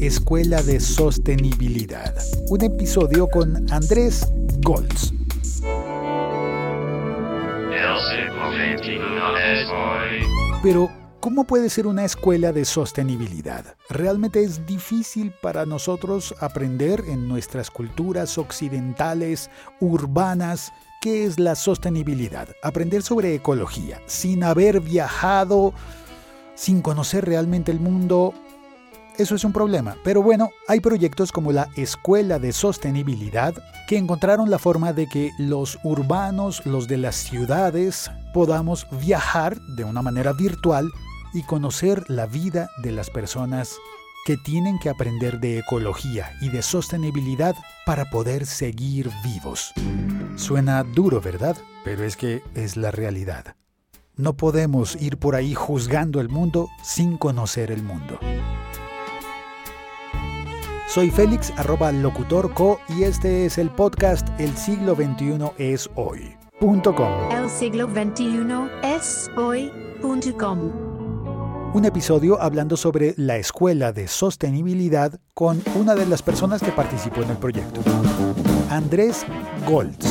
Escuela de Sostenibilidad, un episodio con Andrés Goltz. Pero, ¿cómo puede ser una escuela de sostenibilidad? Realmente es difícil para nosotros aprender en nuestras culturas occidentales, urbanas, qué es la sostenibilidad. Aprender sobre ecología sin haber viajado, sin conocer realmente el mundo, eso es un problema. Pero bueno, hay proyectos como la Escuela de Sostenibilidad que encontraron la forma de que los urbanos, los de las ciudades, podamos viajar de una manera virtual y conocer la vida de las personas que tienen que aprender de ecología y de sostenibilidad para poder seguir vivos. Suena duro, ¿verdad? Pero es que es la realidad. No podemos ir por ahí juzgando el mundo sin conocer el mundo. Soy Félix, arroba locutorco, y este es el podcast El siglo XXI es hoy. El siglo XXI es hoy.com. Un episodio hablando sobre la escuela de sostenibilidad con una de las personas que participó en el proyecto. Andrés Goltz.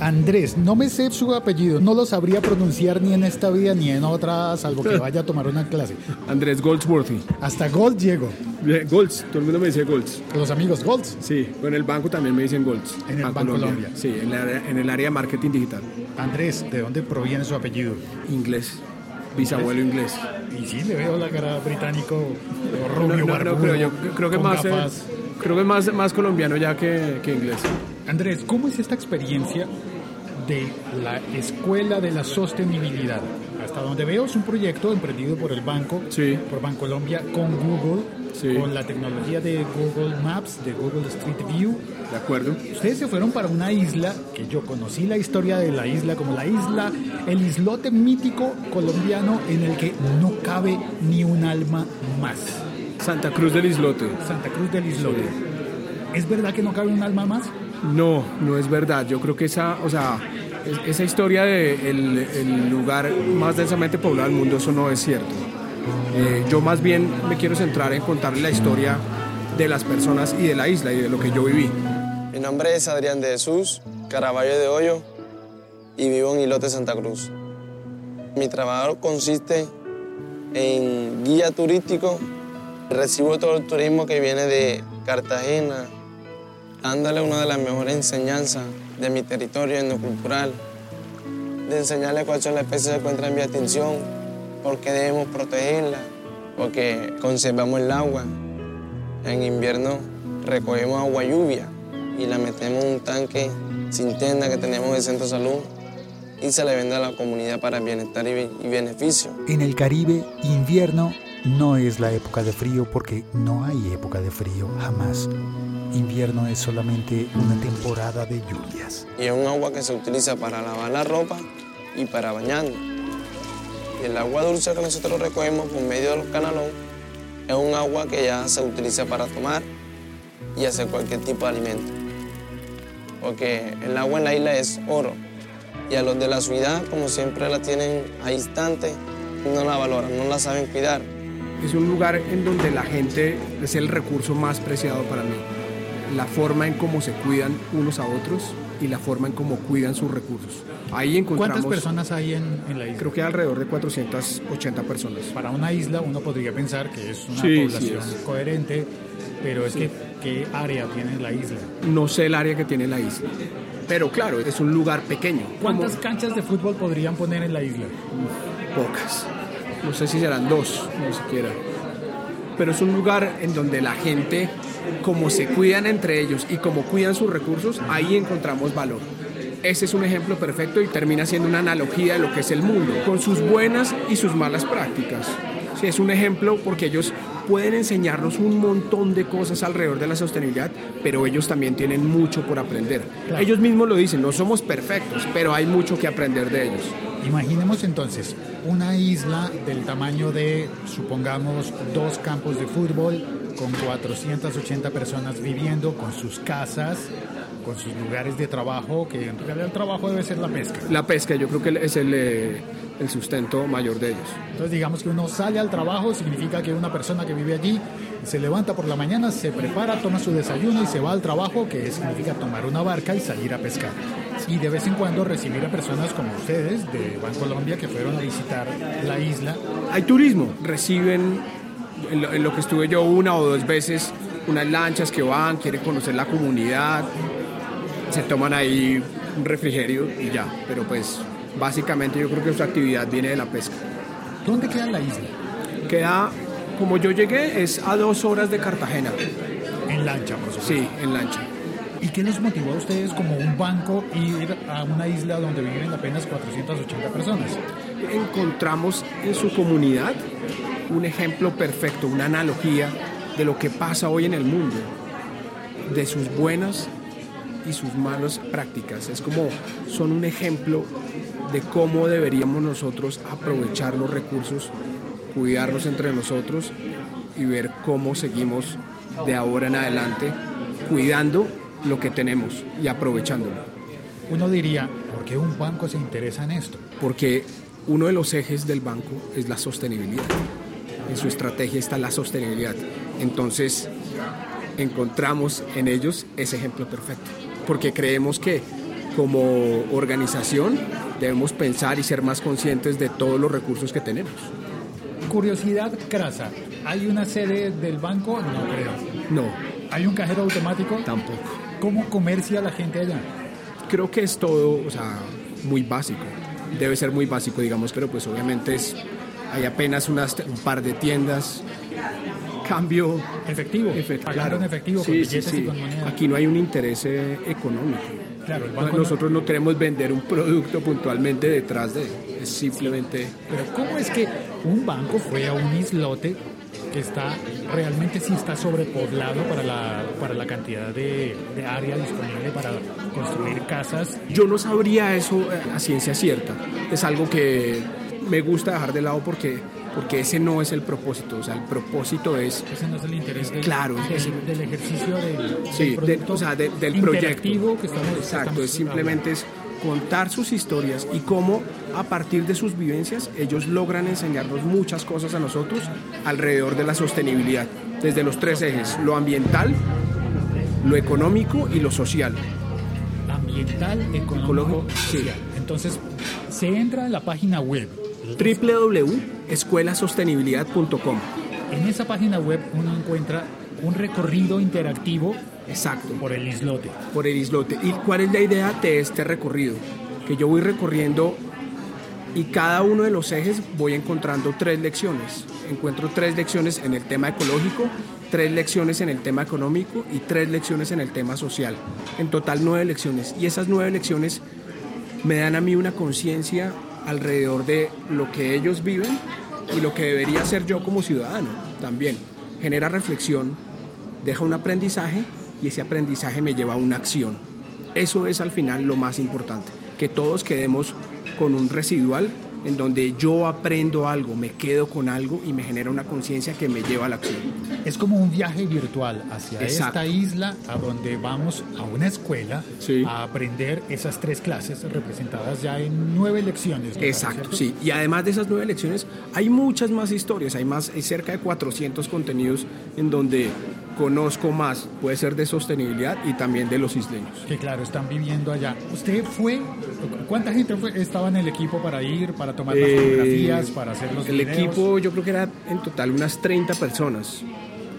Andrés, no me sé su apellido, no lo sabría pronunciar ni en esta vida ni en otra, salvo que vaya a tomar una clase. Andrés Goldsworthy. Hasta Gold llego. Golds, todo el mundo me dice Golds. Los amigos Golds. Sí, en el banco también me dicen Golds. En el Banco Colombia. Sí, en, en el área de marketing digital. Andrés, ¿de dónde proviene su apellido? Inglés. Bisabuelo inglés. Y sí, le veo la cara británico, rubio, no, no, no, creo, yo creo que más, eh, creo que más, más colombiano ya que, que inglés. Andrés, ¿cómo es esta experiencia de la Escuela de la Sostenibilidad? Hasta donde veo es un proyecto emprendido por el banco, sí. por Bancolombia, con Google, sí. con la tecnología de Google Maps, de Google Street View. De acuerdo. Ustedes se fueron para una isla que yo conocí la historia de la isla como la isla, el islote mítico colombiano en el que no cabe ni un alma más. Santa Cruz del Islote. Santa Cruz del Islote. Sí. ¿Es verdad que no cabe un alma más? No, no es verdad. Yo creo que esa, o sea, esa historia de el, lugar más densamente poblado del mundo, eso no es cierto. Eh, yo más bien me quiero centrar en contarle la historia de las personas y de la isla y de lo que yo viví. Mi nombre es Adrián de Jesús, Caraballo de Hoyo, y vivo en Islote Santa Cruz. Mi trabajo consiste en guía turístico. Recibo todo el turismo que viene de Cartagena, dándole una de las mejores enseñanzas de mi territorio etnocultural, de enseñarle cuáles son las especies que se encuentran en vía extinción, por qué debemos protegerlas, porque conservamos el agua. En invierno recogemos agua lluvia y la metemos en un tanque sin tienda que tenemos en el centro de salud y se le vende a la comunidad para bienestar y beneficio. En el Caribe, invierno no es la época de frío porque no hay época de frío jamás. Invierno es solamente una temporada de lluvias. Y es un agua que se utiliza para lavar la ropa y para bañarnos. Y el agua dulce que nosotros recogemos por medio de los canalón es un agua que ya se utiliza para tomar y hacer cualquier tipo de alimento. Porque el agua en la isla es oro. Y a los de la ciudad, como siempre la tienen a instante, no la valoran, no la saben cuidar. Es un lugar en donde la gente es el recurso más preciado para mí. La forma en cómo se cuidan unos a otros y la forma en cómo cuidan sus recursos. Ahí encontramos... ¿Cuántas personas hay en, en la isla? Creo que alrededor de 480 personas. Para una isla uno podría pensar que es una Sí, población sí es. coherente, pero es que ¿qué área tiene la isla? No sé el área que tiene la isla. Pero claro, es un lugar pequeño. ¿Cuántas Como- canchas de fútbol podrían poner en la isla? Pocas. No sé si serán dos, no siquiera. Pero es un lugar en donde la gente, como se cuidan entre ellos y como cuidan sus recursos, ahí encontramos valor. Ese es un ejemplo perfecto y termina siendo una analogía de lo que es el mundo, con sus buenas y sus malas prácticas. Sí, es un ejemplo porque ellos pueden enseñarnos un montón de cosas alrededor de la sostenibilidad, pero ellos también tienen mucho por aprender. Claro. Ellos mismos lo dicen, no somos perfectos, pero hay mucho que aprender de ellos. Imaginemos entonces una isla del tamaño de, supongamos, dos campos de fútbol, con 480 personas viviendo, con sus casas, con sus lugares de trabajo, que en realidad el trabajo debe ser la pesca. La pesca, yo creo que es el, eh, el sustento mayor de ellos. Entonces digamos que uno sale al trabajo, significa que una persona que vive allí se levanta por la mañana, se prepara, toma su desayuno y se va al trabajo, que significa tomar una barca y salir a pescar. Y de vez en cuando recibir a personas como ustedes de Colombia que fueron a visitar la isla. Hay turismo, reciben en lo, que estuve yo una o dos veces unas lanchas que van, quieren conocer la comunidad, se toman ahí un refrigerio y ya, pero pues básicamente yo creo que su actividad viene de la pesca. ¿Dónde queda la isla? Queda, como yo llegué, es a dos horas de Cartagena. En lancha, por supuesto. Sí, en lancha. ¿Y qué les motivó a ustedes como un banco ir a una isla donde viven apenas 480 personas? Encontramos en su comunidad un ejemplo perfecto, una analogía de lo que pasa hoy en el mundo, de sus buenas y sus malas prácticas. Es como son un ejemplo de cómo deberíamos nosotros aprovechar los recursos, cuidarlos entre nosotros y ver cómo seguimos de ahora en adelante cuidando lo que tenemos y aprovechándolo. Uno diría, ¿por qué un banco se interesa en esto? Porque uno de los ejes del banco es la sostenibilidad. En su estrategia está la sostenibilidad. Entonces, encontramos en ellos ese ejemplo perfecto porque creemos que como organización debemos pensar y ser más conscientes de todos los recursos que tenemos. Curiosidad crasa, ¿hay una sede del banco? No creo. No. ¿Hay un cajero automático? Tampoco. ¿Cómo comercia la gente allá? Creo que es todo, o sea, muy básico. Debe ser muy básico, digamos, pero pues obviamente es, hay apenas unas, un par de tiendas, cambio efectivo, efectivo en efectivo sí, sí, sí. Aquí no hay un interés eh, económico. Claro, Nosotros no... queremos vender un producto puntualmente detrás de, es simplemente. Pero cómo es que un banco fue a un islote que está realmente sí está sobrepoblado para la, para la cantidad de, de, área disponible para construir casas. Yo no sabría eso eh, a ciencia cierta. Es algo que me gusta dejar de lado porque porque ese no es el propósito, o sea, el propósito es... Ese no es el interés del, claro, del, ejercicio del, sí, o sea, del proyecto. Que estamos, Exacto, es simplemente es contar sus historias y cómo a partir de sus vivencias ellos logran enseñarnos muchas cosas a nosotros alrededor de la sostenibilidad, desde los tres ejes, lo ambiental, lo económico y lo social. Ambiental, económico, social. Entonces, se entra en la página web www.escuelasostenibilidad.com. En esa página web uno encuentra un recorrido interactivo Exacto. por el islote. Por el islote. ¿Y cuál es la idea de este recorrido? Que yo voy recorriendo y cada uno de los ejes voy encontrando tres lecciones. Encuentro tres lecciones en el tema ecológico, tres lecciones en el tema económico y tres lecciones en el tema social. En total nueve lecciones. Y esas nueve lecciones me dan a mí una conciencia alrededor de lo que ellos viven y lo que debería ser yo como ciudadano también. Genera reflexión, deja un aprendizaje y ese aprendizaje me lleva a una acción. Eso es al final lo más importante, que todos quedemos con un residual en donde yo aprendo algo, me quedo con algo y me genera una conciencia que me lleva a la acción. Es como un viaje virtual hacia esta isla a donde vamos a una escuela a aprender esas tres clases representadas ya en nueve lecciones. Exacto, sí. Y además de esas nueve lecciones hay muchas más historias, hay más, hay cerca de 400 contenidos en donde conozco más, puede ser de sostenibilidad y también de los isleños. Que claro, están viviendo allá. ¿Usted fue? ¿Cuánta gente fue, estaba en el equipo para ir, para tomar las fotografías, eh, para hacer los El equipo yo creo que era en total unas 30 personas,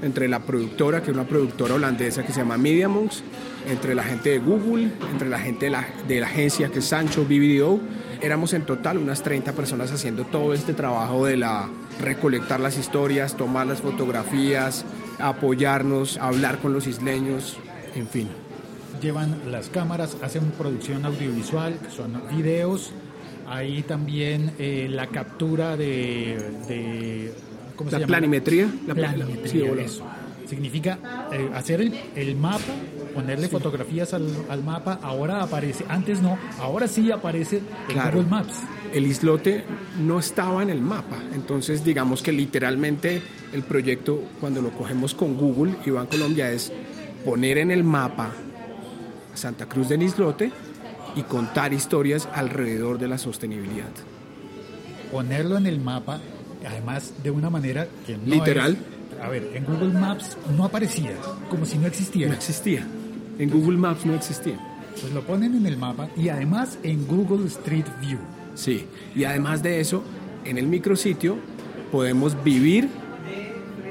entre la productora, que es una productora holandesa que se llama MediaMonks, entre la gente de Google, entre la gente de la, de la agencia que es Sancho BBDO, éramos en total unas 30 personas haciendo todo este trabajo de la recolectar las historias, tomar las fotografías, apoyarnos, hablar con los isleños, en fin. Llevan las cámaras, hacen producción audiovisual, son videos, ahí también eh, la captura de, ¿cómo se la planimetría, la planimetría, eso. Significa eh, hacer el, mapa, ponerle fotografías al, mapa, ahora aparece, antes no, ahora sí aparece en Google Maps. El islote no estaba en el mapa, entonces digamos que literalmente el proyecto cuando lo cogemos con Google y Colombia es poner en el mapa Santa Cruz del Islote y contar historias alrededor de la sostenibilidad. ponerlo en el mapa, además de una manera que no Literal. es- a ver, en Google Maps no aparecía, como si no existiera. No existía. En Google Maps no existía. Pues lo ponen en el mapa y además en Google Street View. Sí, y además de eso, en el micrositio podemos vivir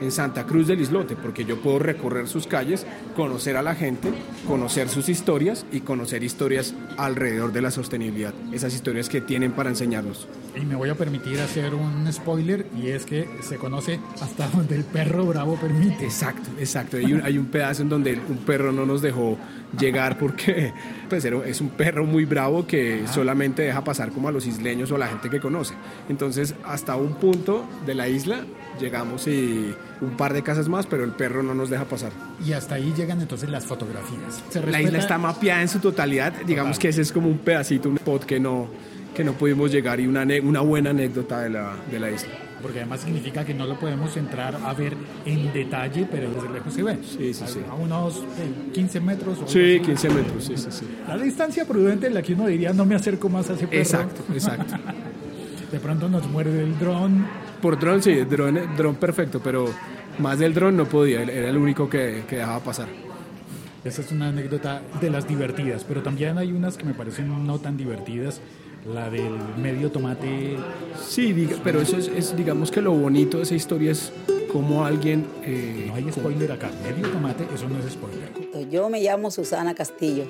en Santa Cruz del Islote, porque yo puedo recorrer sus calles, conocer a la gente, conocer sus historias y conocer historias alrededor de la sostenibilidad, esas historias que tienen para enseñarnos. Y me voy a permitir hacer un spoiler y es que se conoce hasta donde el perro bravo permite. Exacto, exacto. Hay un, hay un pedazo en donde un perro no nos dejó llegar porque pues, es un perro muy bravo que solamente deja pasar como a los isleños o a la gente que conoce. Entonces, hasta un punto de la isla llegamos y un par de casas más, pero el perro no nos deja pasar. Y hasta ahí llegan entonces las fotografías. Se La isla está mapeada en su totalidad. Digamos que ese es como un pedacito, un spot que no, que no pudimos llegar y una, una buena anécdota de la, de la isla. Porque además significa que no lo podemos entrar a ver en detalle, pero desde lejos se ve. Sí, sí, A- sí. A unos eh, 15 metros. o Sí, así. 15 metros, sí, sí, sí. La distancia prudente en la que uno diría no me acerco más a ese perro. Exacto, exacto. De pronto nos muerde el dron. Por dron, sí, dron, dron perfecto, pero más del dron no podía, era el único que, que dejaba pasar. Esa es una anécdota de las divertidas, pero también hay unas que me parecen no tan divertidas. La del medio tomate. Sí, diga- pero eso es, es, digamos que lo bonito de esa historia es cómo alguien... eh, No hay spoiler acá. Medio tomate, eso no es spoiler. Yo me llamo Susana Castillo.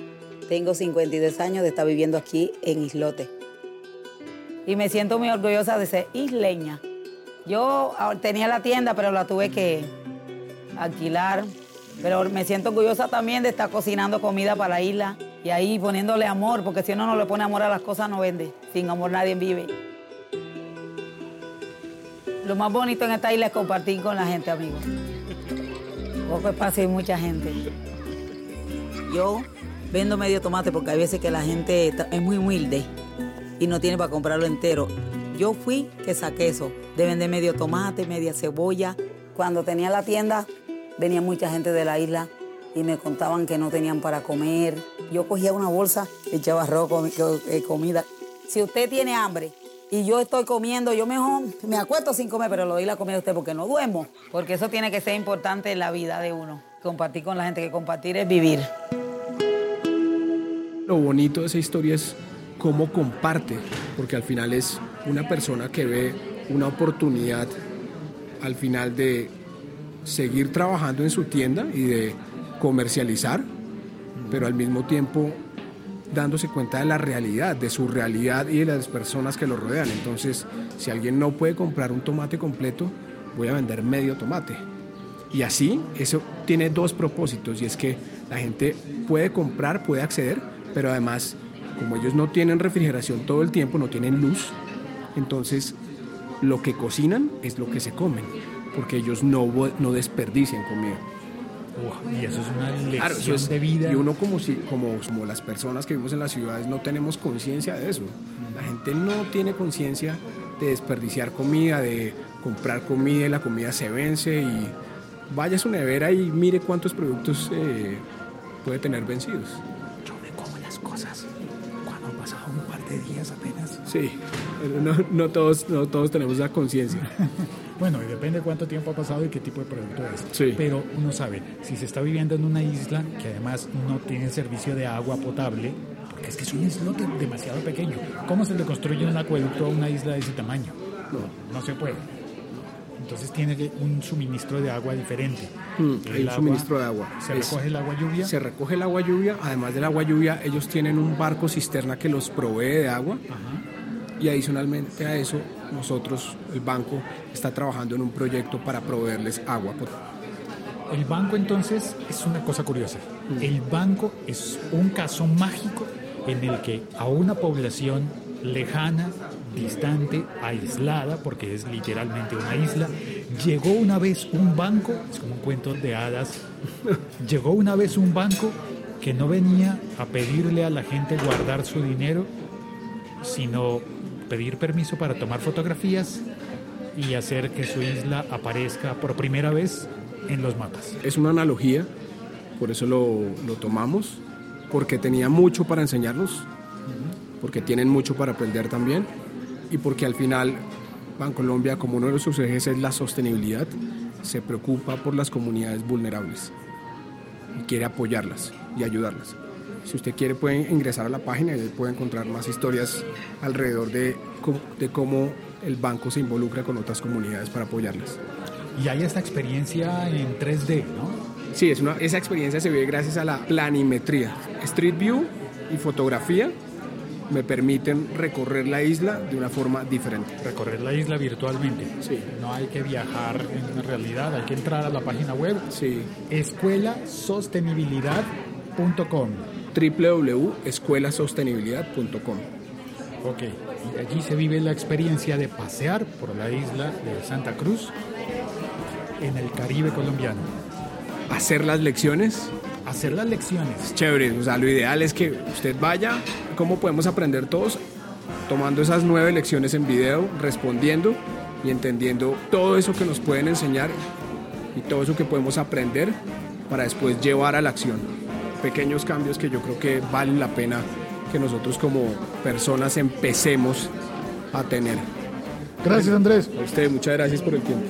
Tengo 52 años de estar viviendo aquí en Islote. Y me siento muy orgullosa de ser isleña. Yo ah, tenía la tienda, pero la tuve que alquilar. Pero me siento orgullosa también de estar cocinando comida para la isla y ahí poniéndole amor, porque si uno no le pone amor a las cosas no vende. Sin amor nadie vive. Lo más bonito en esta isla es compartir con la gente, amigos. Poco espacio y mucha gente. Yo vendo medio tomate porque hay veces que la gente es muy humilde y no tiene para comprarlo entero. Yo fui que saqué eso, de vender medio tomate, media cebolla. Cuando tenía la tienda, venía mucha gente de la isla y me contaban que no tenían para comer. Yo cogía una bolsa, echaba arroz, eh, comida. Si usted tiene hambre y yo estoy comiendo, yo mejor me acuesto sin comer, pero le doy la comida a usted porque no duermo. Porque eso tiene que ser importante en la vida de uno. Compartir con la gente, que compartir es vivir. Lo bonito de esa historia es cómo comparte, porque al final es una persona que ve una oportunidad al final de seguir trabajando en su tienda y de comercializar, pero al mismo tiempo dándose cuenta de la realidad, de su realidad y de las personas que lo rodean. Entonces, si alguien no puede comprar un tomate completo, voy a vender medio tomate. Y así, eso tiene dos propósitos, y es que la gente puede comprar, puede acceder, pero además, como ellos no tienen refrigeración todo el tiempo, no tienen luz, entonces lo que cocinan es lo que se comen, porque ellos no, no desperdician comida. Y eso es una lección Claro, eso es- de vida. Y uno como, si, como, como las personas que vivimos en las ciudades no tenemos conciencia de eso. La gente no tiene conciencia de desperdiciar comida, de comprar comida y la comida se vence y vaya a su nevera y mire cuántos productos eh, puede tener vencidos. Yo me como las cosas cuando han pasado un par de días apenas. Sí, no, no todos, no todos tenemos esa conciencia. Bueno, y depende de cuánto tiempo ha pasado y qué tipo de producto es. Sí. Pero uno sabe, si se está viviendo en una isla que además no tiene servicio de agua potable, porque es que es un islote demasiado pequeño, ¿cómo se le construye un acueducto a una isla de ese tamaño? No, no se puede. Entonces tiene un suministro de agua diferente. Mm, El hay un suministro de agua. Se Es- recoge el agua lluvia. Se recoge el agua lluvia, además del agua lluvia, ellos tienen un barco cisterna que los provee de agua. Y adicionalmente a eso, nosotros, el banco, está trabajando en un proyecto para proveerles agua. El banco entonces es una cosa curiosa. El banco es un caso mágico en el que a una población lejana, distante, aislada, porque es literalmente una isla, llegó una vez un banco, es como un cuento de hadas, llegó una vez un banco que no venía a pedirle a la gente guardar su dinero, sino pedir permiso para tomar fotografías y hacer que su isla aparezca por primera vez en los mapas. Es una analogía, por eso lo, lo tomamos, porque tenía mucho para enseñarnos, porque tienen mucho para aprender también, y porque al final Bancolombia, como uno de sus ejes es la sostenibilidad, se preocupa por las comunidades vulnerables y quiere apoyarlas y ayudarlas. Si usted quiere puede ingresar a la página y puede encontrar más historias alrededor de, de cómo el banco se involucra con otras comunidades para apoyarlas. Y hay esta experiencia en 3D, ¿no? Sí, es una, esa experiencia se vive gracias a la planimetría. Street View y fotografía me permiten recorrer la isla de una forma diferente. Recorrer la isla virtualmente. Sí. No hay que viajar en realidad, hay que entrar a la página web. Sí. Escuelasostenibilidad.com www.escuelasostenibilidad.com Ok, y allí se vive la experiencia de pasear por la isla de Santa Cruz en el Caribe colombiano. Hacer las lecciones. Hacer las lecciones. Chévere, o sea, lo ideal es que usted vaya, ¿cómo podemos aprender todos? Tomando esas nueve lecciones en video, respondiendo y entendiendo todo eso que nos pueden enseñar y todo eso que podemos aprender para después llevar a la acción. Pequeños cambios que yo creo que valen la pena que nosotros como personas empecemos a tener. Gracias Andrés. A usted, muchas gracias por el tiempo.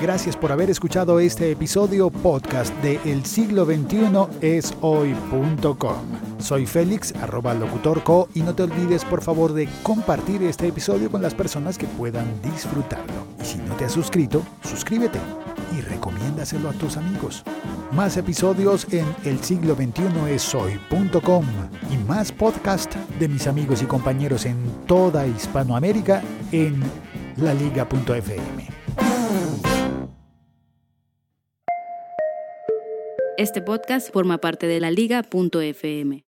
Gracias por haber escuchado este episodio podcast de El siglo XXI es hoy.com. Soy Félix, arroba locutorco, y no te olvides por favor de compartir este episodio con las personas que puedan disfrutarlo. Y si no te has suscrito, suscríbete y recomiéndaselo a tus amigos. Más episodios en el siglo 21 es hoy.com y más podcast de mis amigos y compañeros en toda Hispanoamérica en laliga.fm. Este podcast forma parte de la liga.fm.